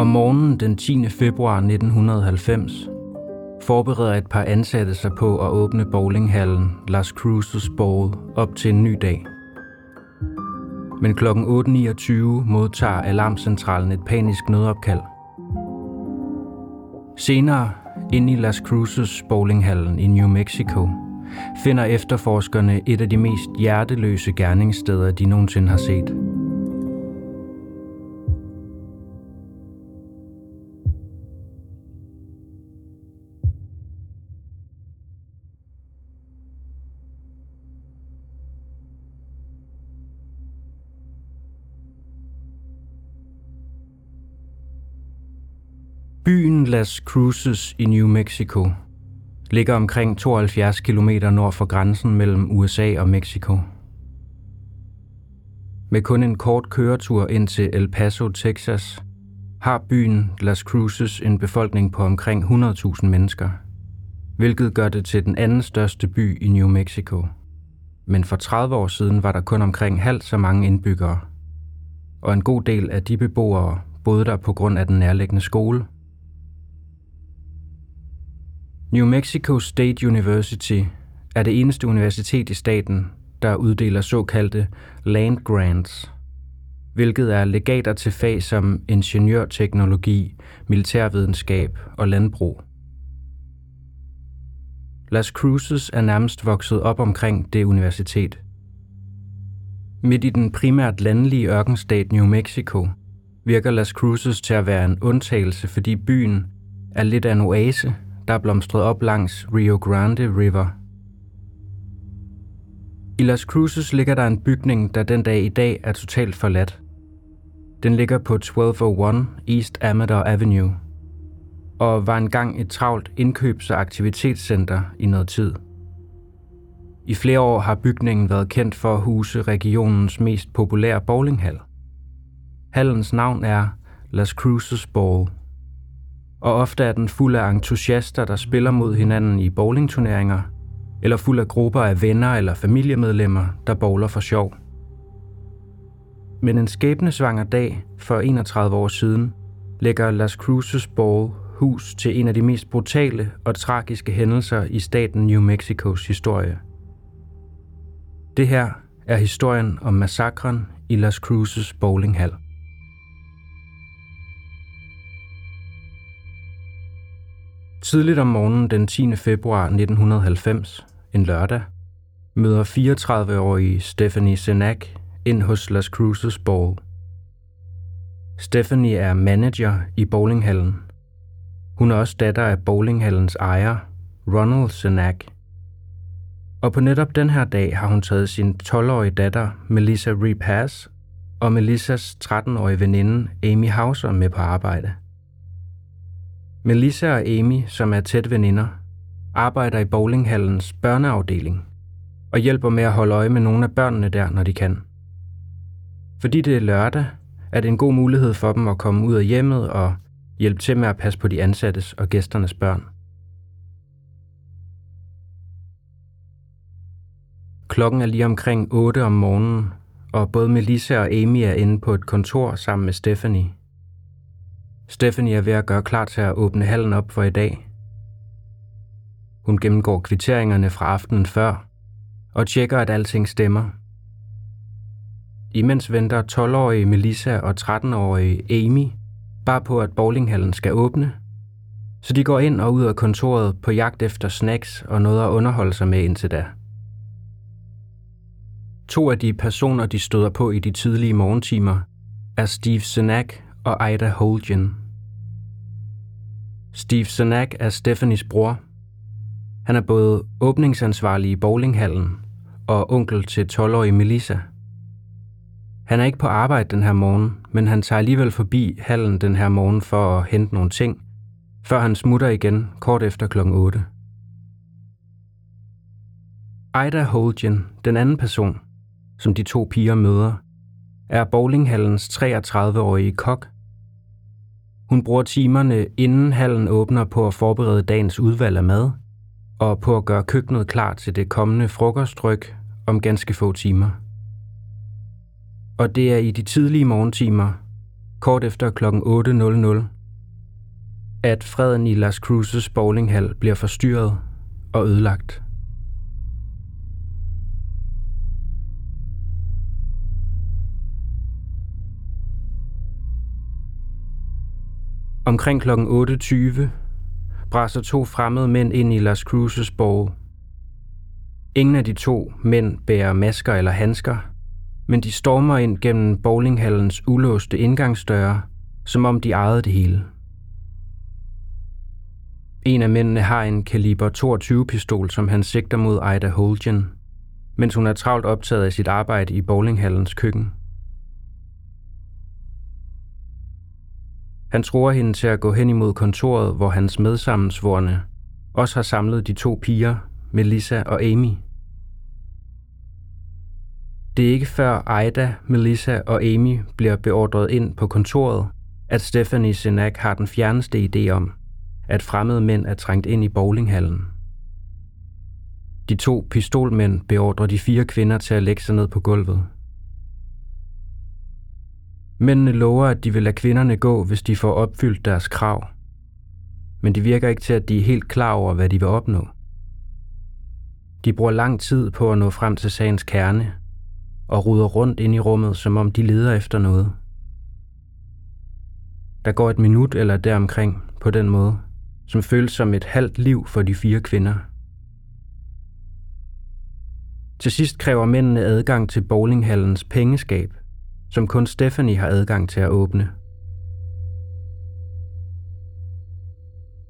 Om morgenen den 10. februar 1990 forbereder et par ansatte sig på at åbne bowlinghallen Las Cruces Bowl op til en ny dag. Men kl. 8.29 modtager alarmcentralen et panisk nødopkald. Senere, inde i Las Cruces bowlinghallen i New Mexico, finder efterforskerne et af de mest hjerteløse gerningssteder, de nogensinde har set – Las Cruces i New Mexico ligger omkring 72 km nord for grænsen mellem USA og Mexico. Med kun en kort køretur ind til El Paso, Texas, har byen Las Cruces en befolkning på omkring 100.000 mennesker, hvilket gør det til den anden største by i New Mexico. Men for 30 år siden var der kun omkring halvt så mange indbyggere, og en god del af de beboere boede der på grund af den nærliggende skole – New Mexico State University er det eneste universitet i staten, der uddeler såkaldte land grants, hvilket er legater til fag som ingeniørteknologi, militærvidenskab og landbrug. Las Cruces er nærmest vokset op omkring det universitet. Midt i den primært landlige ørkenstat New Mexico virker Las Cruces til at være en undtagelse, fordi byen er lidt af en oase der er blomstret op langs Rio Grande River. I Las Cruces ligger der en bygning, der den dag i dag er totalt forladt. Den ligger på 1201 East Amador Avenue og var engang et travlt indkøbs- og aktivitetscenter i noget tid. I flere år har bygningen været kendt for at huse regionens mest populære bowlinghal. Hallens navn er Las Cruces Bowl – og ofte er den fuld af entusiaster, der spiller mod hinanden i bowlingturneringer, eller fuld af grupper af venner eller familiemedlemmer, der bowler for sjov. Men en skæbnesvanger dag for 31 år siden lægger Las Cruces Bowl hus til en af de mest brutale og tragiske hændelser i staten New Mexicos historie. Det her er historien om massakren i Las Cruces bowlinghal. Tidligt om morgenen den 10. februar 1990, en lørdag, møder 34-årige Stephanie Senak ind hos Las Cruces Ball. Stephanie er manager i bowlinghallen. Hun er også datter af bowlinghallens ejer, Ronald Senak. Og på netop den her dag har hun taget sin 12-årige datter, Melissa Repass, og Melissas 13-årige veninde, Amy Hauser, med på arbejde. Melissa og Amy, som er tæt veninder, arbejder i bowlinghallens børneafdeling og hjælper med at holde øje med nogle af børnene der, når de kan. Fordi det er lørdag, er det en god mulighed for dem at komme ud af hjemmet og hjælpe til med at passe på de ansattes og gæsternes børn. Klokken er lige omkring 8 om morgenen, og både Melissa og Amy er inde på et kontor sammen med Stephanie – Stephanie er ved at gøre klar til at åbne hallen op for i dag. Hun gennemgår kvitteringerne fra aftenen før og tjekker, at alting stemmer. Imens venter 12-årige Melissa og 13-årige Amy bare på, at bowlinghallen skal åbne, så de går ind og ud af kontoret på jagt efter snacks og noget at underholde sig med indtil da. To af de personer, de støder på i de tidlige morgentimer, er Steve Senak og Ida Holgen. Steve Sanak er Stephanies bror. Han er både åbningsansvarlig i bowlinghallen og onkel til 12-årige Melissa. Han er ikke på arbejde den her morgen, men han tager alligevel forbi hallen den her morgen for at hente nogle ting, før han smutter igen kort efter kl. 8. Ida Holgen, den anden person, som de to piger møder, er bowlinghallens 33-årige kok, hun bruger timerne inden hallen åbner på at forberede dagens udvalg af mad, og på at gøre køkkenet klar til det kommende frokostryk om ganske få timer. Og det er i de tidlige morgentimer, kort efter kl. 8.00, at freden i Las Cruces bowlinghal bliver forstyrret og ødelagt. Omkring kl. 8.20 bræser to fremmede mænd ind i Las Cruces borg. Ingen af de to mænd bærer masker eller handsker, men de stormer ind gennem bowlinghallens ulåste indgangsdøre, som om de ejede det hele. En af mændene har en kaliber 22 pistol, som han sigter mod Ida Holgen, mens hun er travlt optaget af sit arbejde i bowlinghallens køkken. Han tror hende til at gå hen imod kontoret, hvor hans medsammensvorne også har samlet de to piger, Melissa og Amy. Det er ikke før Ida, Melissa og Amy bliver beordret ind på kontoret, at Stephanie Sinak har den fjerneste idé om, at fremmede mænd er trængt ind i bowlinghallen. De to pistolmænd beordrer de fire kvinder til at lægge sig ned på gulvet. Mændene lover, at de vil lade kvinderne gå, hvis de får opfyldt deres krav. Men det virker ikke til, at de er helt klar over, hvad de vil opnå. De bruger lang tid på at nå frem til sagens kerne og ruder rundt ind i rummet, som om de leder efter noget. Der går et minut eller deromkring på den måde, som føles som et halvt liv for de fire kvinder. Til sidst kræver mændene adgang til bowlinghallens pengeskab, som kun Stephanie har adgang til at åbne.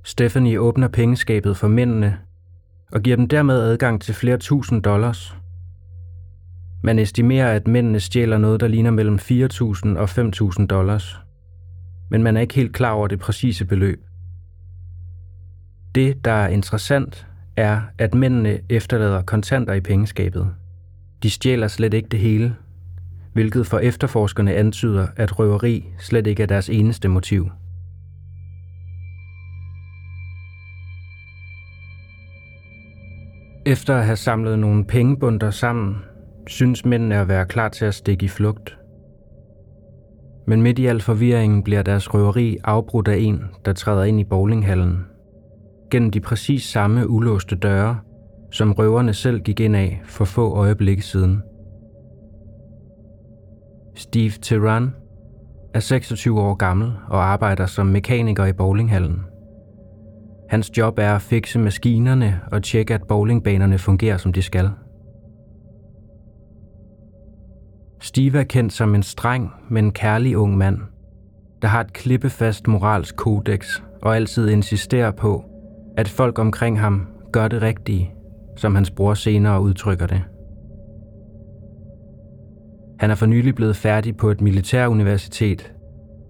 Stephanie åbner pengeskabet for mændene og giver dem dermed adgang til flere tusind dollars. Man estimerer, at mændene stjæler noget, der ligner mellem 4.000 og 5.000 dollars. Men man er ikke helt klar over det præcise beløb. Det, der er interessant, er, at mændene efterlader kontanter i pengeskabet. De stjæler slet ikke det hele, hvilket for efterforskerne antyder, at røveri slet ikke er deres eneste motiv. Efter at have samlet nogle pengebunder sammen, synes mændene at være klar til at stikke i flugt. Men midt i al forvirringen bliver deres røveri afbrudt af en, der træder ind i bowlinghallen. Gennem de præcis samme ulåste døre, som røverne selv gik ind af for få øjeblikke siden – Steve Teran er 26 år gammel og arbejder som mekaniker i bowlinghallen. Hans job er at fikse maskinerne og tjekke, at bowlingbanerne fungerer, som de skal. Steve er kendt som en streng, men kærlig ung mand, der har et klippefast moralsk kodex og altid insisterer på, at folk omkring ham gør det rigtige, som hans bror senere udtrykker det. Han er for nylig blevet færdig på et militæruniversitet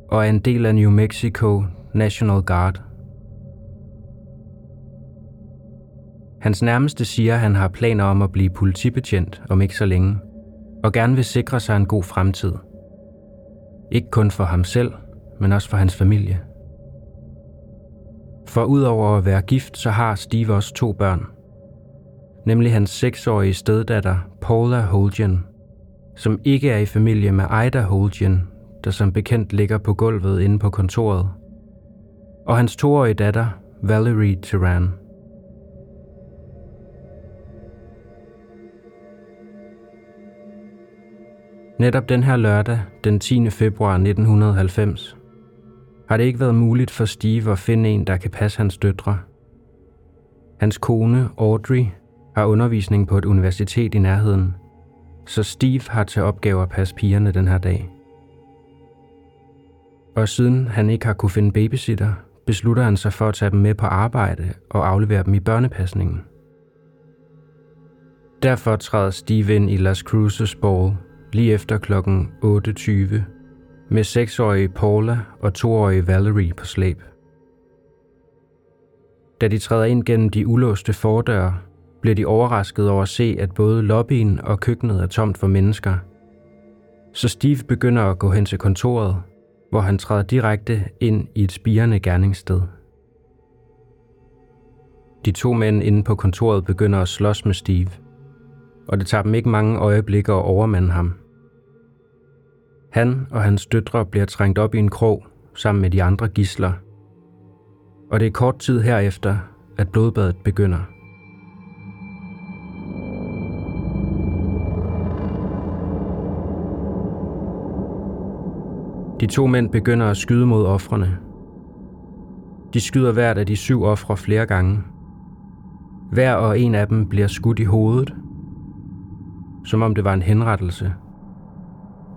og er en del af New Mexico National Guard. Hans nærmeste siger, at han har planer om at blive politibetjent om ikke så længe, og gerne vil sikre sig en god fremtid. Ikke kun for ham selv, men også for hans familie. For udover at være gift, så har Steve også to børn. Nemlig hans seksårige steddatter Paula Holgen som ikke er i familie med Ida Holgen, der som bekendt ligger på gulvet inde på kontoret, og hans toårige datter, Valerie Turan. Netop den her lørdag, den 10. februar 1990, har det ikke været muligt for Steve at finde en, der kan passe hans døtre. Hans kone, Audrey, har undervisning på et universitet i nærheden, så Steve har til opgave at passe pigerne den her dag. Og siden han ikke har kunne finde babysitter, beslutter han sig for at tage dem med på arbejde og aflevere dem i børnepasningen. Derfor træder Steve ind i Las Cruces Ball lige efter kl. 8.20 med 6-årige Paula og 2-årige Valerie på slæb. Da de træder ind gennem de ulåste fordøre, bliver de overrasket over at se, at både lobbyen og køkkenet er tomt for mennesker. Så Steve begynder at gå hen til kontoret, hvor han træder direkte ind i et spirende gerningssted. De to mænd inde på kontoret begynder at slås med Steve, og det tager dem ikke mange øjeblikke at overmande ham. Han og hans døtre bliver trængt op i en krog sammen med de andre gisler. Og det er kort tid herefter, at blodbadet begynder. De to mænd begynder at skyde mod ofrene. De skyder hvert af de syv ofre flere gange. Hver og en af dem bliver skudt i hovedet, som om det var en henrettelse.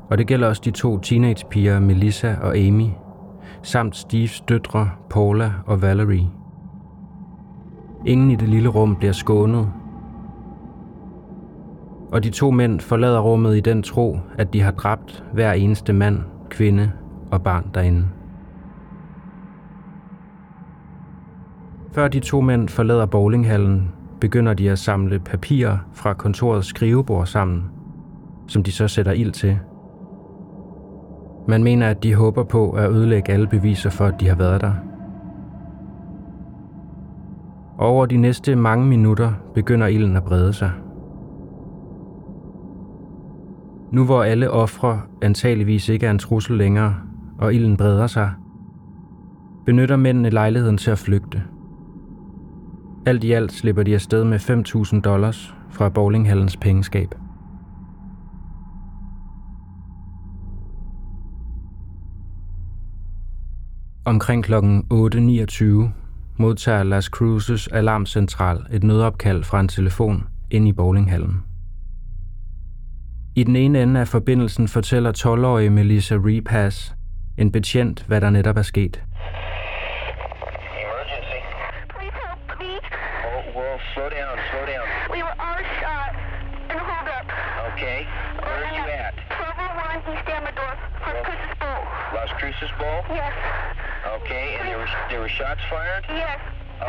Og det gælder også de to teenagepiger Melissa og Amy, samt Steves døtre Paula og Valerie. Ingen i det lille rum bliver skånet, og de to mænd forlader rummet i den tro, at de har dræbt hver eneste mand, kvinde og barn derinde. Før de to mænd forlader bowlinghallen, begynder de at samle papirer fra kontorets skrivebord sammen, som de så sætter ild til. Man mener, at de håber på at ødelægge alle beviser for, at de har været der. Over de næste mange minutter begynder ilden at brede sig. Nu hvor alle ofre antageligvis ikke er en trussel længere, og ilden breder sig, benytter mændene lejligheden til at flygte. Alt i alt slipper de afsted med 5.000 dollars fra bowlinghallens pengeskab. Omkring kl. 8.29 modtager Las Cruces alarmcentral et nødopkald fra en telefon ind i bowlinghallen. I den ene ende af forbindelsen fortæller 12-årige Melissa Repass en betjent, hvad der netop er sket. Emergency. Please help me. Oh, whoa, slow down, slow down. We were all shot and hold up. Okay. Where are you at? 1201 East Amador, from Well- Chris's Bowl. Las Cruces Bowl? Yes, Okay, and there were there were shots fired? yes.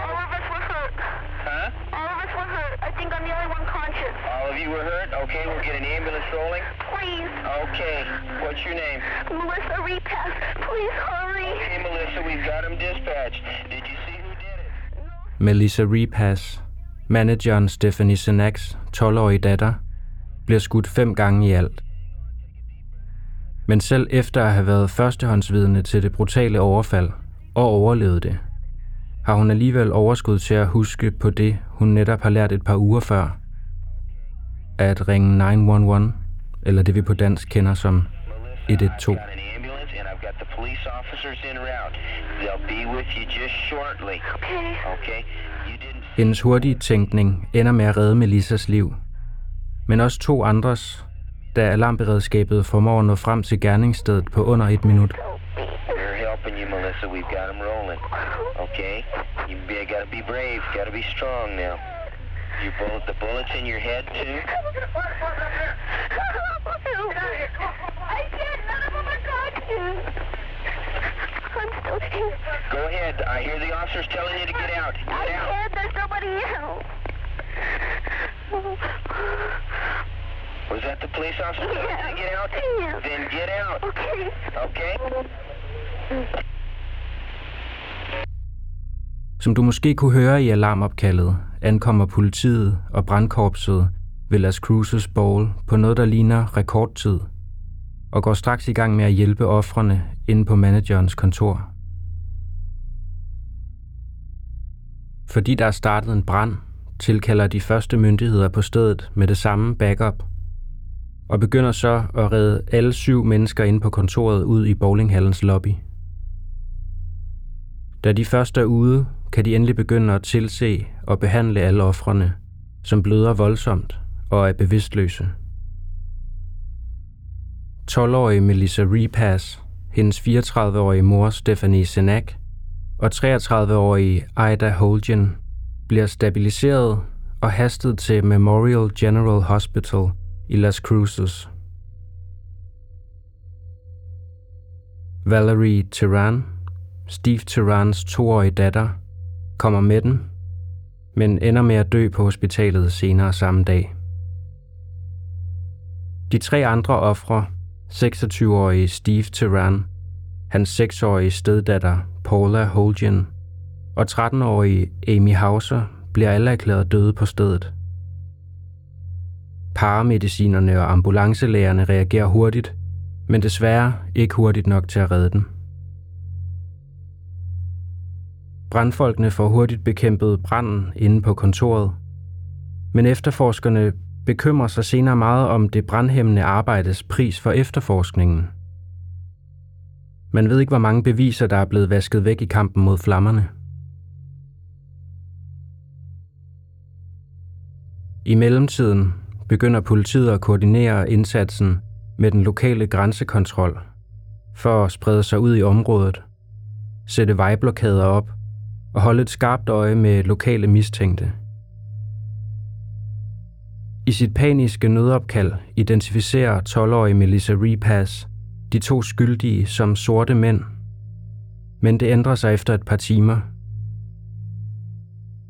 All of us were hurt. Huh? All of us were hurt. I think I'm the only one conscious. All of you were hurt? Okay, we'll get an ambulance rolling. Please, Okay. What's your name? Melissa Repass, please hurry. Hey, Melissa, we've got him dispatched. Did you see who did it? Melissa Repass, manageren Stephanie Senaks 12-årige datter, bliver skudt fem gange i alt. Men selv efter at have været førstehåndsvidne til det brutale overfald og overlevet det, har hun alligevel overskud til at huske på det, hun netop har lært et par uger før. At ringe 911, eller det vi på dansk kender som Melissa, 112. I've got an ambulance and I've got the police officers en route. They'll be with you just shortly. Okay. Okay? You didn't Hendes hurtige tænkning ender med at redde Melissas liv, men også to andres, da alarmberedskabet formår at nå frem til gerningsstedet på under et minut. You, Melissa. We've got them rolling. Okay? You be, gotta be brave. Gotta be strong now. Your bullet, the bullets in your head too. I can't. None of them are conscious. I'm still here. Go ahead. I hear the officers telling you to get out. I Get out. can't. There's nobody else. Was that the police officer telling you to get out? Yes. Then get out. Okay. Okay? Som du måske kunne høre i alarmopkaldet, ankommer politiet og brandkorpset ved Las Cruces Ball på noget, der ligner rekordtid, og går straks i gang med at hjælpe ofrene inde på managerens kontor. Fordi der er startet en brand, tilkalder de første myndigheder på stedet med det samme backup, og begynder så at redde alle syv mennesker inde på kontoret ud i bowlinghallens lobby. Da de først er ude, kan de endelig begynde at tilse og behandle alle ofrene, som bløder voldsomt og er bevidstløse. 12-årige Melissa Repass, hendes 34-årige mor Stephanie Senak og 33-årige Ida Holgen bliver stabiliseret og hastet til Memorial General Hospital i Las Cruces. Valerie Tehran, Steve Terrans toårige datter, kommer med dem, men ender med at dø på hospitalet senere samme dag. De tre andre ofre, 26-årige Steve Terran, hans 6-årige steddatter Paula Holgen og 13-årige Amy Hauser, bliver alle erklæret døde på stedet. Paramedicinerne og ambulancelægerne reagerer hurtigt men desværre ikke hurtigt nok til at redde dem. Brandfolkene får hurtigt bekæmpet branden inde på kontoret, men efterforskerne bekymrer sig senere meget om det brandhæmmende arbejdes pris for efterforskningen. Man ved ikke, hvor mange beviser, der er blevet vasket væk i kampen mod flammerne. I mellemtiden begynder politiet at koordinere indsatsen med den lokale grænsekontrol for at sprede sig ud i området, sætte vejblokader op og holde et skarpt øje med lokale mistænkte. I sit paniske nødopkald identificerer 12-årige Melissa Repass de to skyldige som sorte mænd, men det ændrer sig efter et par timer.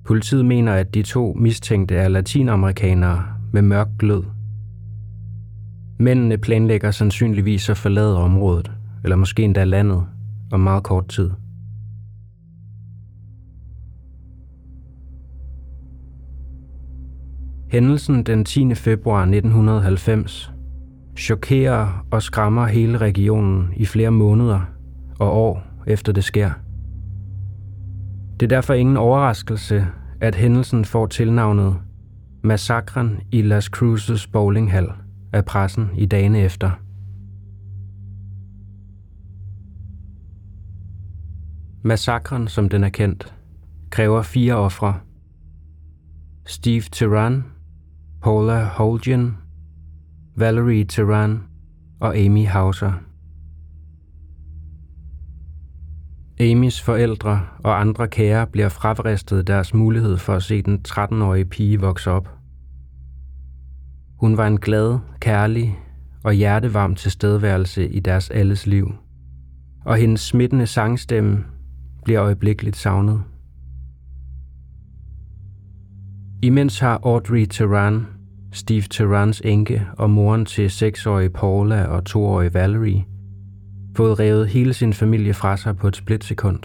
Politiet mener, at de to mistænkte er latinamerikanere med mørk glød. Mændene planlægger sandsynligvis at forlade området, eller måske endda landet, om meget kort tid. Hændelsen den 10. februar 1990 chokerer og skræmmer hele regionen i flere måneder og år efter det sker. Det er derfor ingen overraskelse, at hændelsen får tilnavnet Massakren i Las Cruces bowlinghal af pressen i dagene efter. Massakren, som den er kendt, kræver fire ofre. Steve Tyran, Paula Holgen, Valerie Teran og Amy Hauser. Amys forældre og andre kære bliver fravristet deres mulighed for at se den 13-årige pige vokse op. Hun var en glad, kærlig og hjertevarm tilstedeværelse i deres alles liv, og hendes smittende sangstemme bliver øjeblikkeligt savnet. Imens har Audrey Teran, Steve Terrans enke og moren til 6-årige Paula og 2-årige Valerie, fået revet hele sin familie fra sig på et splitsekund.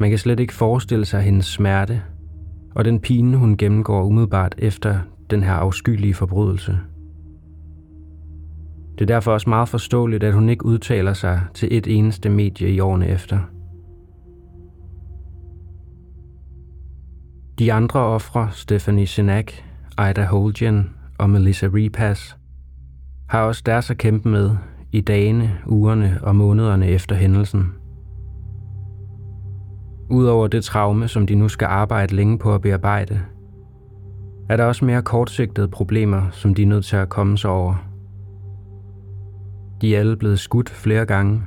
Man kan slet ikke forestille sig hendes smerte og den pine, hun gennemgår umiddelbart efter den her afskyelige forbrydelse. Det er derfor også meget forståeligt, at hun ikke udtaler sig til et eneste medie i årene efter. De andre ofre, Stephanie Sinak, Ida Holgen og Melissa Repass, har også deres at kæmpe med i dagene, ugerne og månederne efter hændelsen. Udover det traume, som de nu skal arbejde længe på at bearbejde, er der også mere kortsigtede problemer, som de er nødt til at komme sig over. De er alle blevet skudt flere gange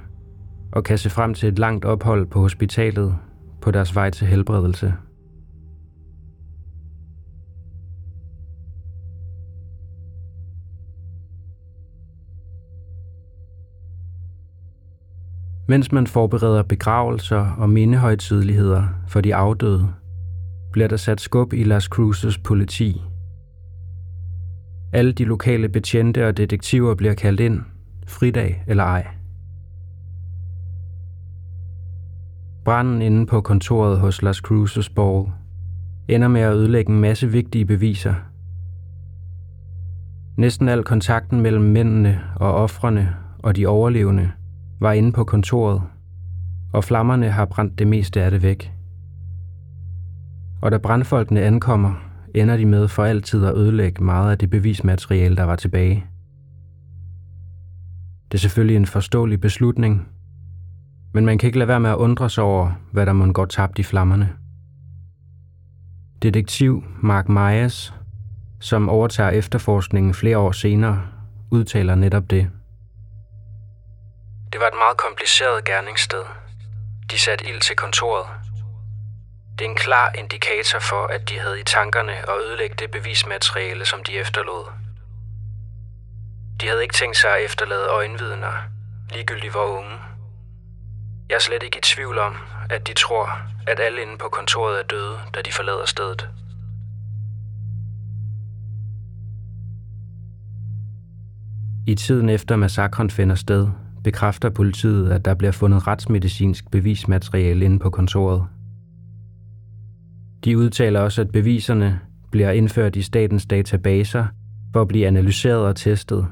og kan se frem til et langt ophold på hospitalet på deres vej til helbredelse. Mens man forbereder begravelser og mindehøjtidligheder for de afdøde, bliver der sat skub i Las Cruces politi. Alle de lokale betjente og detektiver bliver kaldt ind, fridag eller ej. Branden inde på kontoret hos Las Cruces Ball ender med at ødelægge en masse vigtige beviser. Næsten al kontakten mellem mændene og ofrene og de overlevende var inde på kontoret, og flammerne har brændt det meste af det væk. Og da brandfolkene ankommer, ender de med for altid at ødelægge meget af det bevismateriale, der var tilbage. Det er selvfølgelig en forståelig beslutning, men man kan ikke lade være med at undre sig over, hvad der må gå tabt i flammerne. Detektiv Mark Myers, som overtager efterforskningen flere år senere, udtaler netop det. Det var et meget kompliceret gerningssted. De satte ild til kontoret. Det er en klar indikator for, at de havde i tankerne at ødelægge det bevismateriale, som de efterlod. De havde ikke tænkt sig at efterlade øjenvidner, ligegyldigt hvor unge. Jeg er slet ikke i tvivl om, at de tror, at alle inde på kontoret er døde, da de forlader stedet. I tiden efter massakren finder sted, bekræfter politiet, at der bliver fundet retsmedicinsk bevismateriale inde på kontoret. De udtaler også, at beviserne bliver indført i statens databaser for at blive analyseret og testet,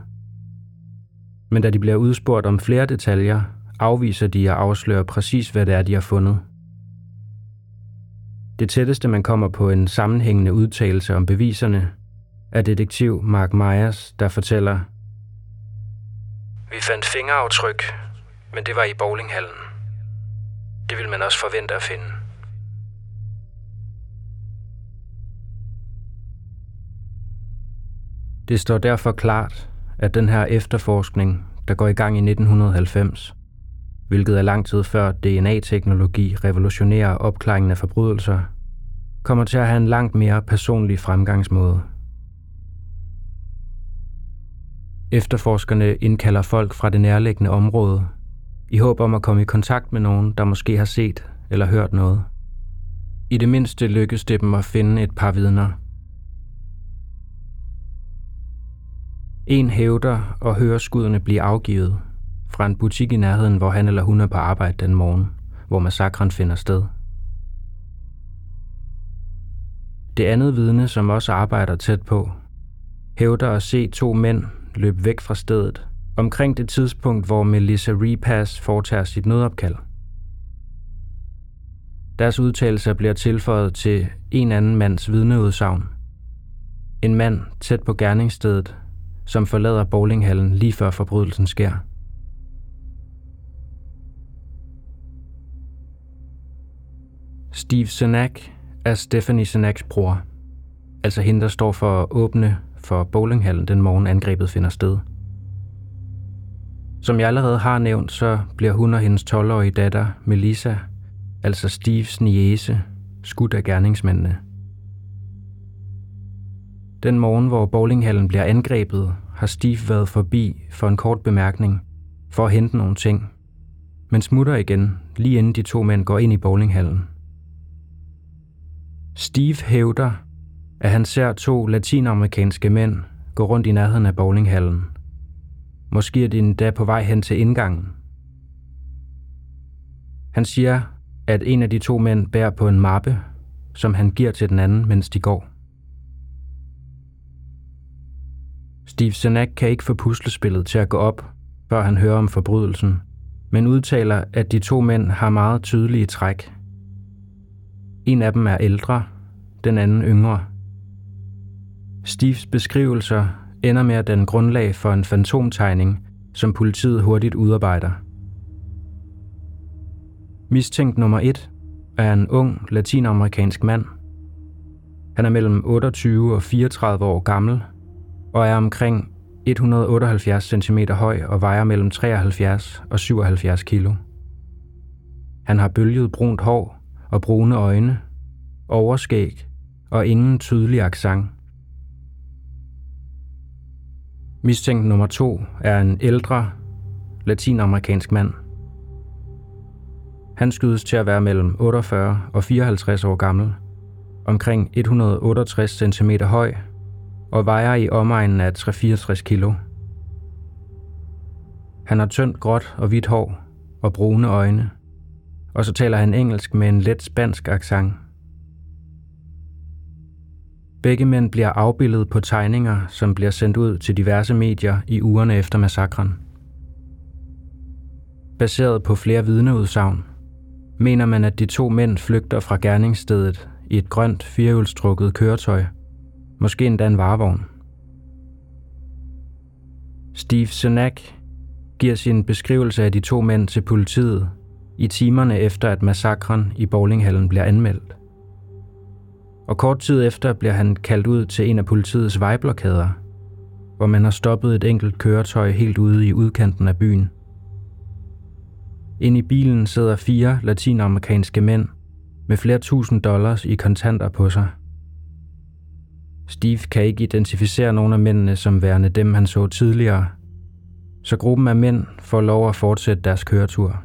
Men da de bliver udspurgt om flere detaljer, afviser de at afsløre præcis, hvad det er, de har fundet. Det tætteste, man kommer på en sammenhængende udtalelse om beviserne, er detektiv Mark Myers, der fortæller, vi fandt fingeraftryk, men det var i bowlinghallen. Det ville man også forvente at finde. Det står derfor klart, at den her efterforskning, der går i gang i 1990, hvilket er lang tid før DNA-teknologi revolutionerer opklaringen af forbrydelser, kommer til at have en langt mere personlig fremgangsmåde. Efterforskerne indkalder folk fra det nærliggende område, i håb om at komme i kontakt med nogen, der måske har set eller hørt noget. I det mindste lykkes det dem at finde et par vidner. En hævder og hører skuddene blive afgivet fra en butik i nærheden, hvor han eller hun er på arbejde den morgen, hvor massakren finder sted. Det andet vidne, som også arbejder tæt på, hævder at se to mænd løb væk fra stedet, omkring det tidspunkt, hvor Melissa Repass foretager sit nødopkald. Deres udtalelser bliver tilføjet til en anden mands vidneudsagn. En mand tæt på gerningsstedet, som forlader bowlinghallen lige før forbrydelsen sker. Steve Senak er Stephanie Senaks bror, altså hende, der står for at åbne for bowlinghallen den morgen angrebet finder sted. Som jeg allerede har nævnt, så bliver hun og hendes 12-årige datter, Melissa, altså Steves niese, skudt af gerningsmændene. Den morgen, hvor bowlinghallen bliver angrebet, har Steve været forbi for en kort bemærkning for at hente nogle ting, men smutter igen, lige inden de to mænd går ind i bowlinghallen. Steve hævder, at han ser to latinamerikanske mænd gå rundt i nærheden af bowlinghallen. Måske er de endda på vej hen til indgangen. Han siger, at en af de to mænd bærer på en mappe, som han giver til den anden, mens de går. Steve Senak kan ikke få puslespillet til at gå op, før han hører om forbrydelsen, men udtaler, at de to mænd har meget tydelige træk. En af dem er ældre, den anden yngre. Steves beskrivelser ender med at danne grundlag for en fantomtegning, som politiet hurtigt udarbejder. Mistænkt nummer 1 er en ung latinamerikansk mand. Han er mellem 28 og 34 år gammel og er omkring 178 cm høj og vejer mellem 73 og 77 kg. Han har bølget brunt hår og brune øjne, overskæg og ingen tydelig accent. Mistænkt nummer to er en ældre latinamerikansk mand. Han skydes til at være mellem 48 og 54 år gammel, omkring 168 cm høj og vejer i omegnen af 364 kilo. Han har tyndt gråt og hvidt hår og brune øjne, og så taler han engelsk med en let spansk accent. Begge mænd bliver afbildet på tegninger, som bliver sendt ud til diverse medier i ugerne efter massakren. Baseret på flere vidneudsagn, mener man, at de to mænd flygter fra gerningsstedet i et grønt firehjulstrukket køretøj – Måske endda en varevogn. Steve Senak giver sin beskrivelse af de to mænd til politiet i timerne efter, at massakren i bowlinghallen bliver anmeldt. Og kort tid efter bliver han kaldt ud til en af politiets vejblokader, hvor man har stoppet et enkelt køretøj helt ude i udkanten af byen. Ind i bilen sidder fire latinamerikanske mænd med flere tusind dollars i kontanter på sig – Steve kan ikke identificere nogen af mændene som værende dem, han så tidligere, så gruppen af mænd får lov at fortsætte deres køretur.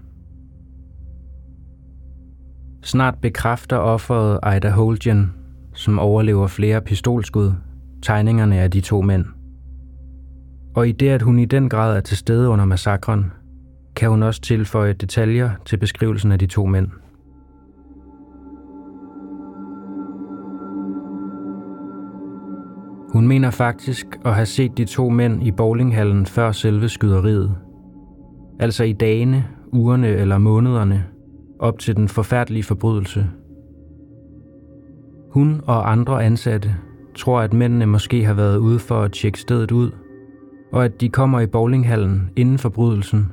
Snart bekræfter offeret Ida Holgen, som overlever flere pistolskud, tegningerne af de to mænd. Og i det, at hun i den grad er til stede under massakren, kan hun også tilføje detaljer til beskrivelsen af de to mænd. Hun mener faktisk at have set de to mænd i bowlinghallen før selve skyderiet. Altså i dagene, ugerne eller månederne op til den forfærdelige forbrydelse. Hun og andre ansatte tror, at mændene måske har været ude for at tjekke stedet ud, og at de kommer i bowlinghallen inden forbrydelsen,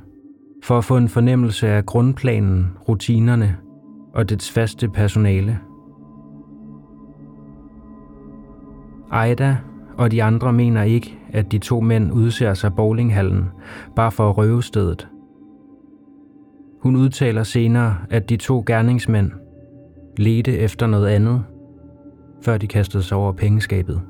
for at få en fornemmelse af grundplanen, rutinerne og dets faste personale. Aida og de andre mener ikke, at de to mænd udser sig bowlinghallen bare for at røve stedet. Hun udtaler senere, at de to gerningsmænd ledte efter noget andet, før de kastede sig over pengeskabet.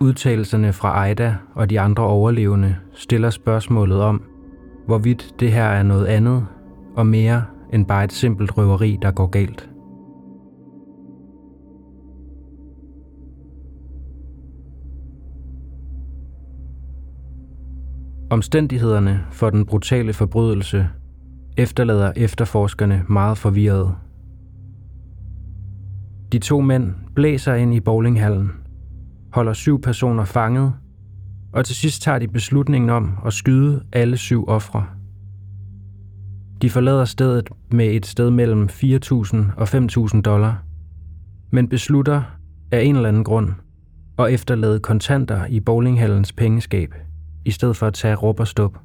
Udtalelserne fra Aida og de andre overlevende stiller spørgsmålet om, hvorvidt det her er noget andet og mere end bare et simpelt røveri, der går galt. Omstændighederne for den brutale forbrydelse efterlader efterforskerne meget forvirrede. De to mænd blæser ind i bowlinghallen, holder syv personer fanget, og til sidst tager de beslutningen om at skyde alle syv ofre. De forlader stedet med et sted mellem 4.000 og 5.000 dollar, men beslutter af en eller anden grund at efterlade kontanter i bowlinghallens pengeskab – i stedet for at tage råb og stop.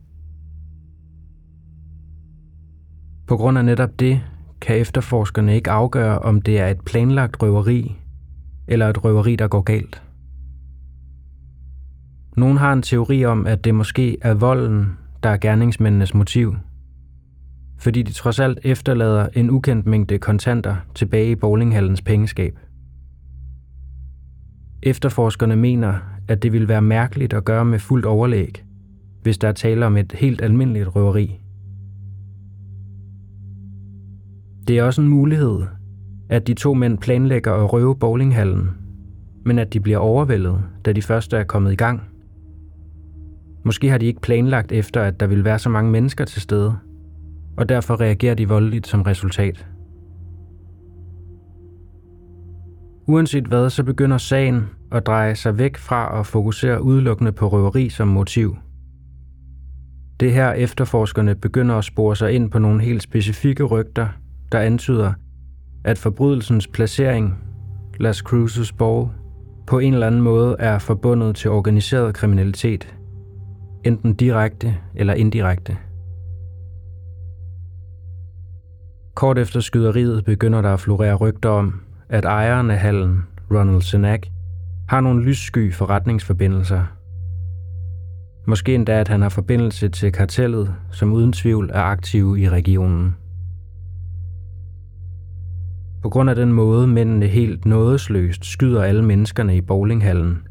På grund af netop det kan efterforskerne ikke afgøre, om det er et planlagt røveri eller et røveri, der går galt. Nogen har en teori om, at det måske er volden, der er gerningsmændenes motiv, fordi de trods alt efterlader en ukendt mængde kontanter tilbage i bowlinghallens pengeskab. Efterforskerne mener, at det ville være mærkeligt at gøre med fuldt overlæg, hvis der er tale om et helt almindeligt røveri. Det er også en mulighed, at de to mænd planlægger at røve bowlinghallen, men at de bliver overvældet, da de første er kommet i gang. Måske har de ikke planlagt efter, at der vil være så mange mennesker til stede, og derfor reagerer de voldeligt som resultat. Uanset hvad, så begynder sagen at dreje sig væk fra at fokusere udelukkende på røveri som motiv. Det her efterforskerne begynder at spore sig ind på nogle helt specifikke rygter, der antyder, at forbrydelsens placering, Las Cruces Ball, på en eller anden måde er forbundet til organiseret kriminalitet, enten direkte eller indirekte. Kort efter skyderiet begynder der at florere rygter om, at ejeren af hallen, Ronald Senak, har nogle lyssky forretningsforbindelser. Måske endda, at han har forbindelse til kartellet, som uden tvivl er aktiv i regionen. På grund af den måde, mændene helt nådesløst skyder alle menneskerne i bowlinghallen,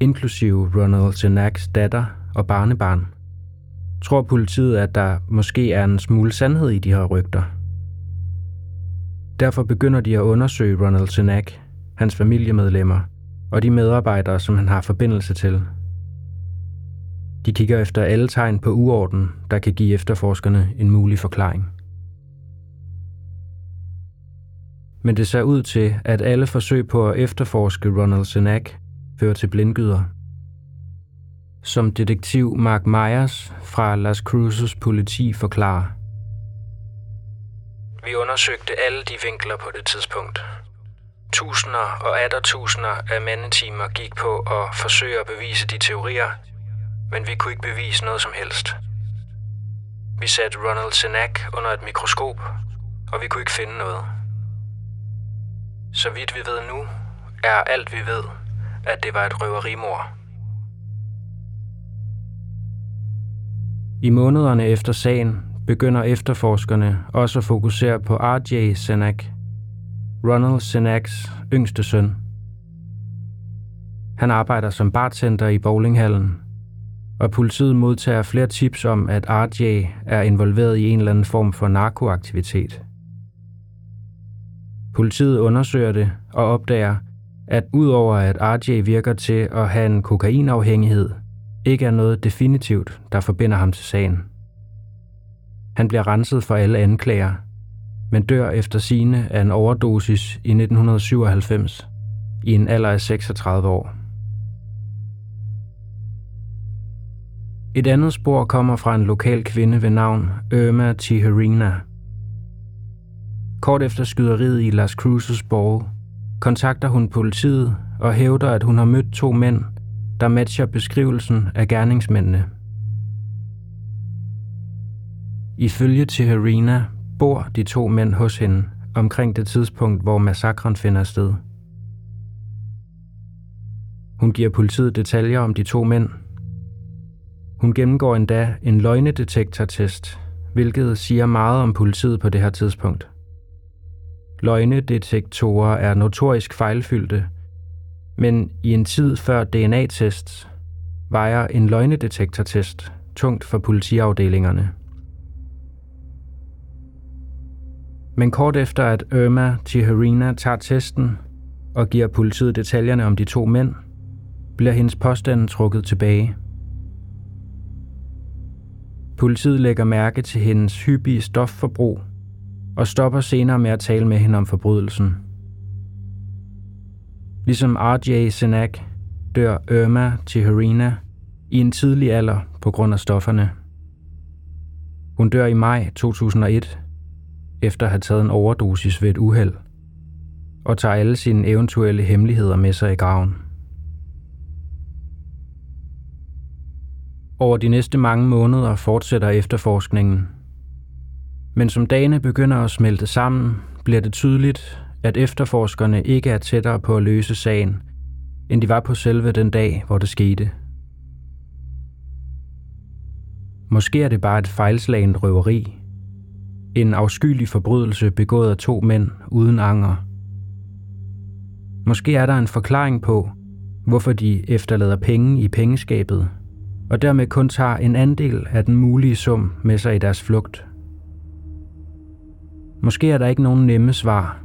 inklusive Ronald Senaks datter og barnebarn, tror politiet, at der måske er en smule sandhed i de her rygter – Derfor begynder de at undersøge Ronald Senak, hans familiemedlemmer og de medarbejdere, som han har forbindelse til. De kigger efter alle tegn på uorden, der kan give efterforskerne en mulig forklaring. Men det ser ud til, at alle forsøg på at efterforske Ronald Senac fører til blindgyder. Som detektiv Mark Myers fra Las Cruces politi forklarer – vi undersøgte alle de vinkler på det tidspunkt. Tusinder og atter tusinder af mandetimer gik på at forsøge at bevise de teorier, men vi kunne ikke bevise noget som helst. Vi satte Ronald Senac under et mikroskop, og vi kunne ikke finde noget. Så vidt vi ved nu, er alt vi ved, at det var et røverimor. I månederne efter sagen begynder efterforskerne også at fokusere på R.J. Senak, Ronald Senaks yngste søn. Han arbejder som bartender i bowlinghallen, og politiet modtager flere tips om, at RJ er involveret i en eller anden form for narkoaktivitet. Politiet undersøger det og opdager, at udover at RJ virker til at have en kokainafhængighed, ikke er noget definitivt, der forbinder ham til sagen. Han bliver renset for alle anklager, men dør efter sine af en overdosis i 1997, i en alder af 36 år. Et andet spor kommer fra en lokal kvinde ved navn Irma Tijerina. Kort efter skyderiet i Las Cruces Ball, kontakter hun politiet og hævder, at hun har mødt to mænd, der matcher beskrivelsen af gerningsmændene. Ifølge Teherina bor de to mænd hos hende omkring det tidspunkt, hvor massakren finder sted. Hun giver politiet detaljer om de to mænd. Hun gennemgår endda en løgnedetektortest, hvilket siger meget om politiet på det her tidspunkt. Løgnedetektorer er notorisk fejlfyldte, men i en tid før DNA-tests vejer en løgnedetektortest tungt for politiafdelingerne. Men kort efter at Irma Tijerina tager testen og giver politiet detaljerne om de to mænd, bliver hendes påstand trukket tilbage. Politiet lægger mærke til hendes hyppige stofforbrug og stopper senere med at tale med hende om forbrydelsen. Ligesom R.J. Senak dør Irma Tijerina i en tidlig alder på grund af stofferne. Hun dør i maj 2001 efter at have taget en overdosis ved et uheld, og tager alle sine eventuelle hemmeligheder med sig i graven. Over de næste mange måneder fortsætter efterforskningen. Men som dagene begynder at smelte sammen, bliver det tydeligt, at efterforskerne ikke er tættere på at løse sagen, end de var på selve den dag, hvor det skete. Måske er det bare et fejlslagent røveri, en afskyelig forbrydelse begået af to mænd uden anger. Måske er der en forklaring på, hvorfor de efterlader penge i pengeskabet, og dermed kun tager en andel af den mulige sum med sig i deres flugt. Måske er der ikke nogen nemme svar,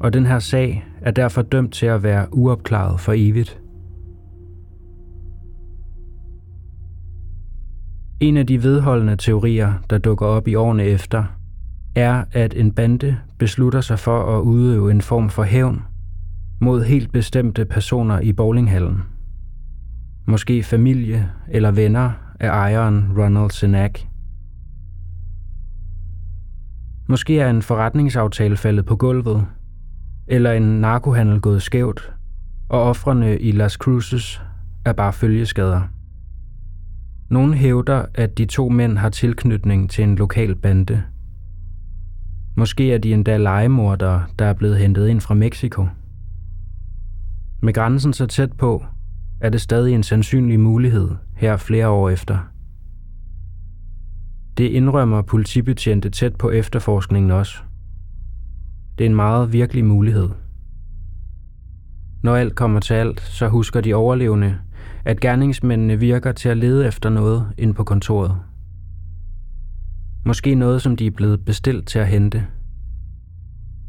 og den her sag er derfor dømt til at være uopklaret for evigt. En af de vedholdende teorier, der dukker op i årene efter, er, at en bande beslutter sig for at udøve en form for hævn mod helt bestemte personer i bowlinghallen. Måske familie eller venner af ejeren Ronald Senac Måske er en forretningsaftale faldet på gulvet, eller en narkohandel gået skævt, og offrene i Las Cruces er bare følgeskader. Nogle hævder, at de to mænd har tilknytning til en lokal bande. Måske er de endda legemordere, der er blevet hentet ind fra Mexico. Med grænsen så tæt på, er det stadig en sandsynlig mulighed her flere år efter. Det indrømmer politibetjente tæt på efterforskningen også. Det er en meget virkelig mulighed. Når alt kommer til alt, så husker de overlevende, at gerningsmændene virker til at lede efter noget ind på kontoret. Måske noget, som de er blevet bestilt til at hente.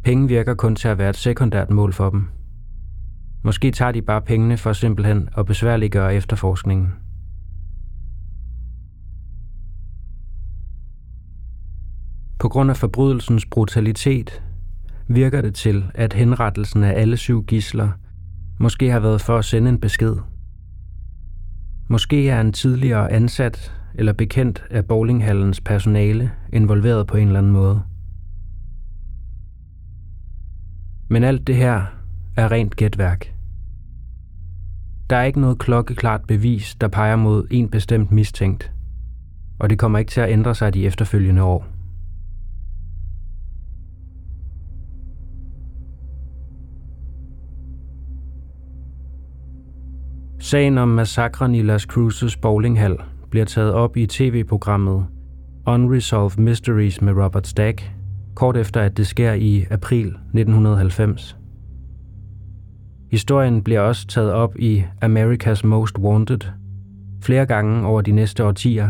Penge virker kun til at være et sekundært mål for dem. Måske tager de bare pengene for simpelthen at besværliggøre efterforskningen. På grund af forbrydelsens brutalitet virker det til, at henrettelsen af alle syv gisler måske har været for at sende en besked – Måske er en tidligere ansat eller bekendt af bowlinghallens personale involveret på en eller anden måde. Men alt det her er rent gætværk. Der er ikke noget klokkeklart bevis, der peger mod en bestemt mistænkt, og det kommer ikke til at ændre sig de efterfølgende år. Sagen om massakren i Las Cruces bowlinghal bliver taget op i tv-programmet Unresolved Mysteries med Robert Stack, kort efter at det sker i april 1990. Historien bliver også taget op i America's Most Wanted flere gange over de næste årtier,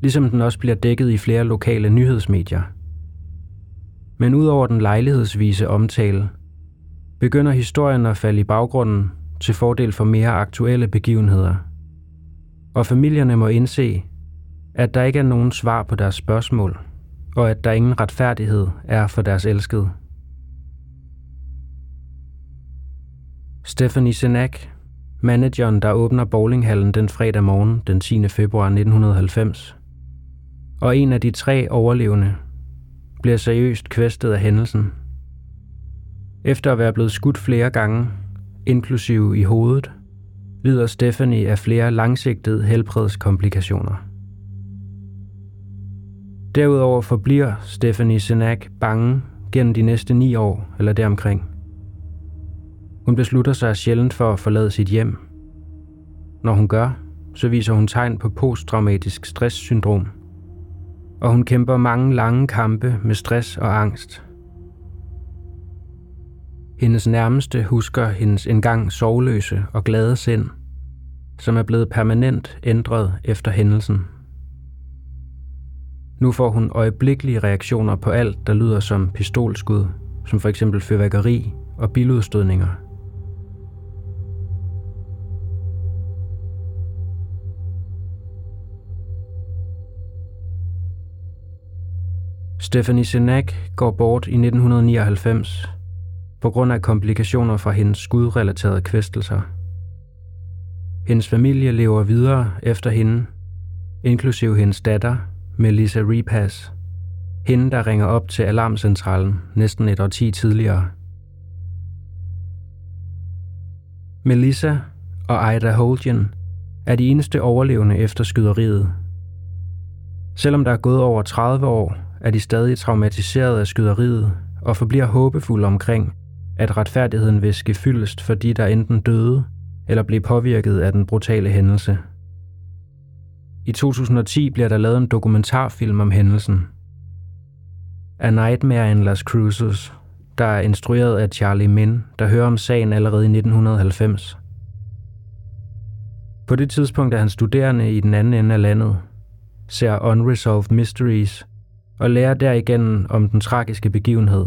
ligesom den også bliver dækket i flere lokale nyhedsmedier. Men udover den lejlighedsvise omtale, begynder historien at falde i baggrunden til fordel for mere aktuelle begivenheder. Og familierne må indse, at der ikke er nogen svar på deres spørgsmål, og at der ingen retfærdighed er for deres elskede. Stephanie Senak, manageren, der åbner bowlinghallen den fredag morgen den 10. februar 1990, og en af de tre overlevende, bliver seriøst kvæstet af hændelsen. Efter at være blevet skudt flere gange, inklusive i hovedet, lider Stephanie af flere langsigtede helbredskomplikationer. Derudover forbliver Stephanie Senak bange gennem de næste ni år eller deromkring. Hun beslutter sig sjældent for at forlade sit hjem. Når hun gør, så viser hun tegn på posttraumatisk stresssyndrom, og hun kæmper mange lange kampe med stress og angst. Hendes nærmeste husker hendes engang sovløse og glade sind, som er blevet permanent ændret efter hændelsen. Nu får hun øjeblikkelige reaktioner på alt, der lyder som pistolskud, som for eksempel fyrværkeri og biludstødninger. Stephanie Senak går bort i 1999 på grund af komplikationer fra hendes skudrelaterede kvæstelser. Hendes familie lever videre efter hende, inklusive hendes datter, Melissa Repass, hende der ringer op til alarmcentralen næsten et årti tidligere. Melissa og Ida Holgen er de eneste overlevende efter skyderiet. Selvom der er gået over 30 år, er de stadig traumatiseret af skyderiet og forbliver håbefulde omkring, at retfærdigheden vil ske fyldest for de, der enten døde eller blev påvirket af den brutale hændelse. I 2010 bliver der lavet en dokumentarfilm om hændelsen. A Nightmare in Las Cruces, der er instrueret af Charlie Min, der hører om sagen allerede i 1990. På det tidspunkt er han studerende i den anden ende af landet, ser Unresolved Mysteries og lærer derigennem om den tragiske begivenhed.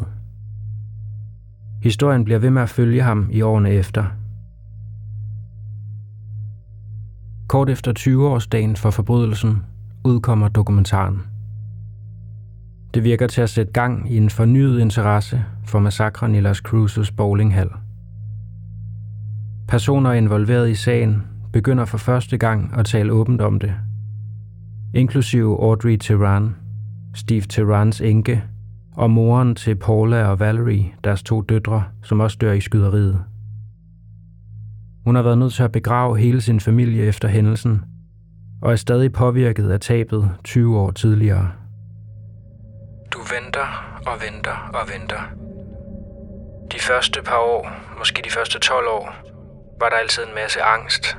Historien bliver ved med at følge ham i årene efter – Kort efter 20-årsdagen for forbrydelsen udkommer dokumentaren. Det virker til at sætte gang i en fornyet interesse for massakren i Las Cruces bowlinghal. Personer involveret i sagen begynder for første gang at tale åbent om det. Inklusive Audrey Tehran, Steve Tehrans enke og moren til Paula og Valerie, deres to døtre, som også dør i skyderiet. Hun har været nødt til at begrave hele sin familie efter hændelsen, og er stadig påvirket af tabet 20 år tidligere. Du venter og venter og venter. De første par år, måske de første 12 år, var der altid en masse angst.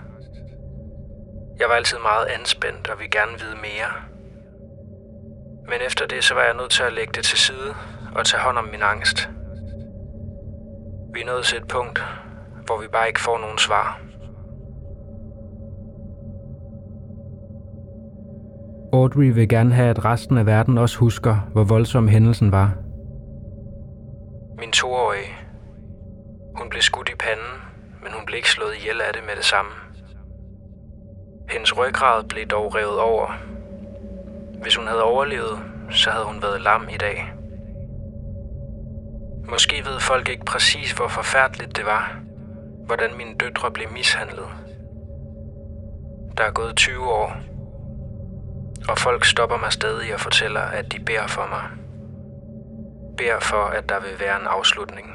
Jeg var altid meget anspændt og ville gerne vide mere. Men efter det, så var jeg nødt til at lægge det til side og tage hånd om min angst. Vi er nået til et punkt, hvor vi bare ikke får nogen svar. Audrey vil gerne have, at resten af verden også husker, hvor voldsom hændelsen var. Min toårige. Hun blev skudt i panden, men hun blev ikke slået ihjel af det med det samme. Hendes ryggrad blev dog revet over. Hvis hun havde overlevet, så havde hun været lam i dag. Måske ved folk ikke præcis, hvor forfærdeligt det var, hvordan mine døtre blev mishandlet. Der er gået 20 år, og folk stopper mig stadig og fortæller, at de beder for mig. Beder for, at der vil være en afslutning.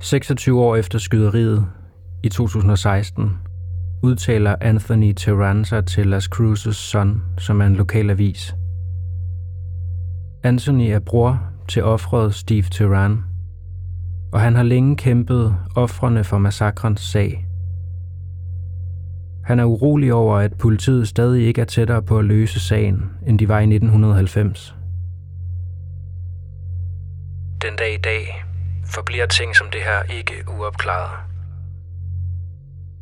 – 26 år efter skyderiet i 2016 udtaler Anthony Terranza til Las Cruces Sun, som er en lokal avis – Anthony er bror til offret Steve Terran, og han har længe kæmpet offrene for massakrens sag. Han er urolig over, at politiet stadig ikke er tættere på at løse sagen, end de var i 1990. Den dag i dag forbliver ting som det her ikke uopklaret.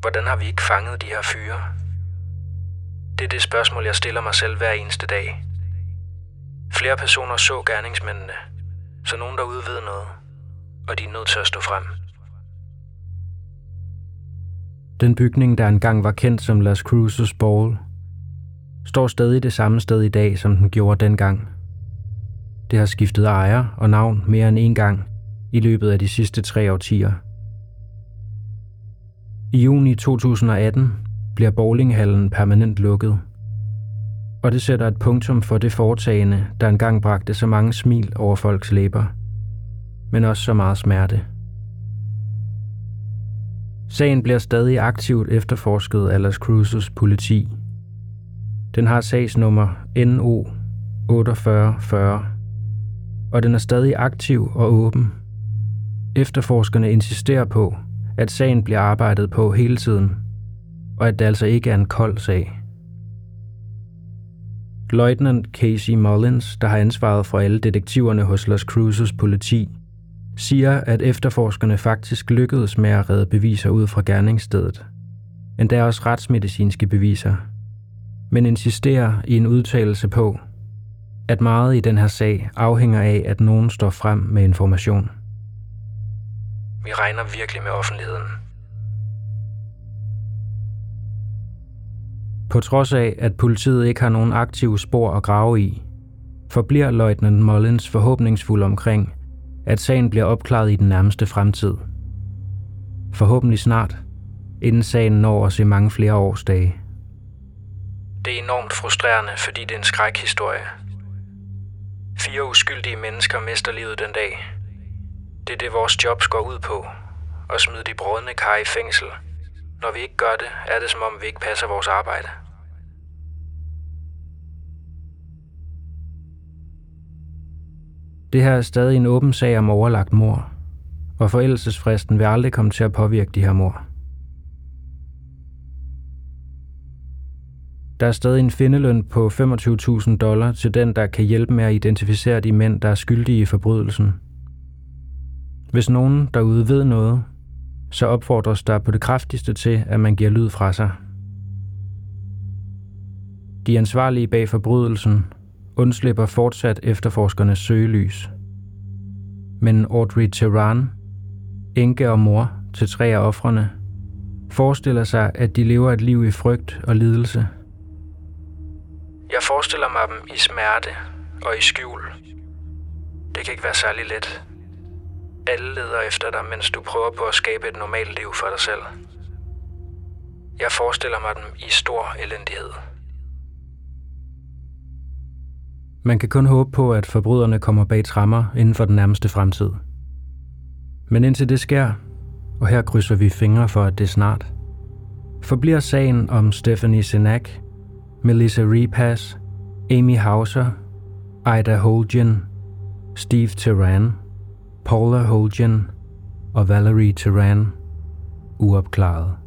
Hvordan har vi ikke fanget de her fyre? Det er det spørgsmål, jeg stiller mig selv hver eneste dag – Flere personer så gerningsmændene, så nogen derude ved noget, og de er nødt til at stå frem. Den bygning, der engang var kendt som Las Cruces Ball, står stadig det samme sted i dag, som den gjorde dengang. Det har skiftet ejer og navn mere end en gang i løbet af de sidste tre årtier. I juni 2018 bliver bowlinghallen permanent lukket. Og det sætter et punktum for det foretagende, der engang bragte så mange smil over folks læber, men også så meget smerte. Sagen bliver stadig aktivt efterforsket af Las Cruces politi. Den har sagsnummer NO 4840, og den er stadig aktiv og åben. Efterforskerne insisterer på, at sagen bliver arbejdet på hele tiden, og at det altså ikke er en kold sag. Løjtnant Casey Mullins, der har ansvaret for alle detektiverne hos Los Cruces politi, siger, at efterforskerne faktisk lykkedes med at redde beviser ud fra gerningsstedet. Endda også retsmedicinske beviser. Men insisterer i en udtalelse på, at meget i den her sag afhænger af, at nogen står frem med information. Vi regner virkelig med offentligheden. På trods af, at politiet ikke har nogen aktive spor at grave i, forbliver løjtnant Mullins forhåbningsfuld omkring, at sagen bliver opklaret i den nærmeste fremtid. Forhåbentlig snart, inden sagen når os i mange flere årsdage. Det er enormt frustrerende, fordi det er en skrækhistorie. Fire uskyldige mennesker mister livet den dag. Det er det, vores job går ud på. At smide de brødne kar i fængsel. Når vi ikke gør det, er det som om vi ikke passer vores arbejde. Det her er stadig en åben sag om overlagt mor, og forældelsesfristen vil aldrig komme til at påvirke de her mor. Der er stadig en findeløn på 25.000 dollar til den, der kan hjælpe med at identificere de mænd, der er skyldige i forbrydelsen. Hvis nogen derude ved noget, så opfordres der på det kraftigste til, at man giver lyd fra sig. De ansvarlige bag forbrydelsen undslipper fortsat efterforskernes søgelys. Men Audrey Terran, enke og mor til tre af offrene, forestiller sig, at de lever et liv i frygt og lidelse. Jeg forestiller mig dem i smerte og i skjul. Det kan ikke være særlig let. Alle leder efter dig, mens du prøver på at skabe et normalt liv for dig selv. Jeg forestiller mig dem i stor elendighed. Man kan kun håbe på, at forbryderne kommer bag trammer inden for den nærmeste fremtid. Men indtil det sker, og her krydser vi fingre for, at det er snart, forbliver sagen om Stephanie Senak, Melissa Repass, Amy Hauser, Ida Holgen, Steve Terran Paula Holgen og Valerie Terran, uopklaret.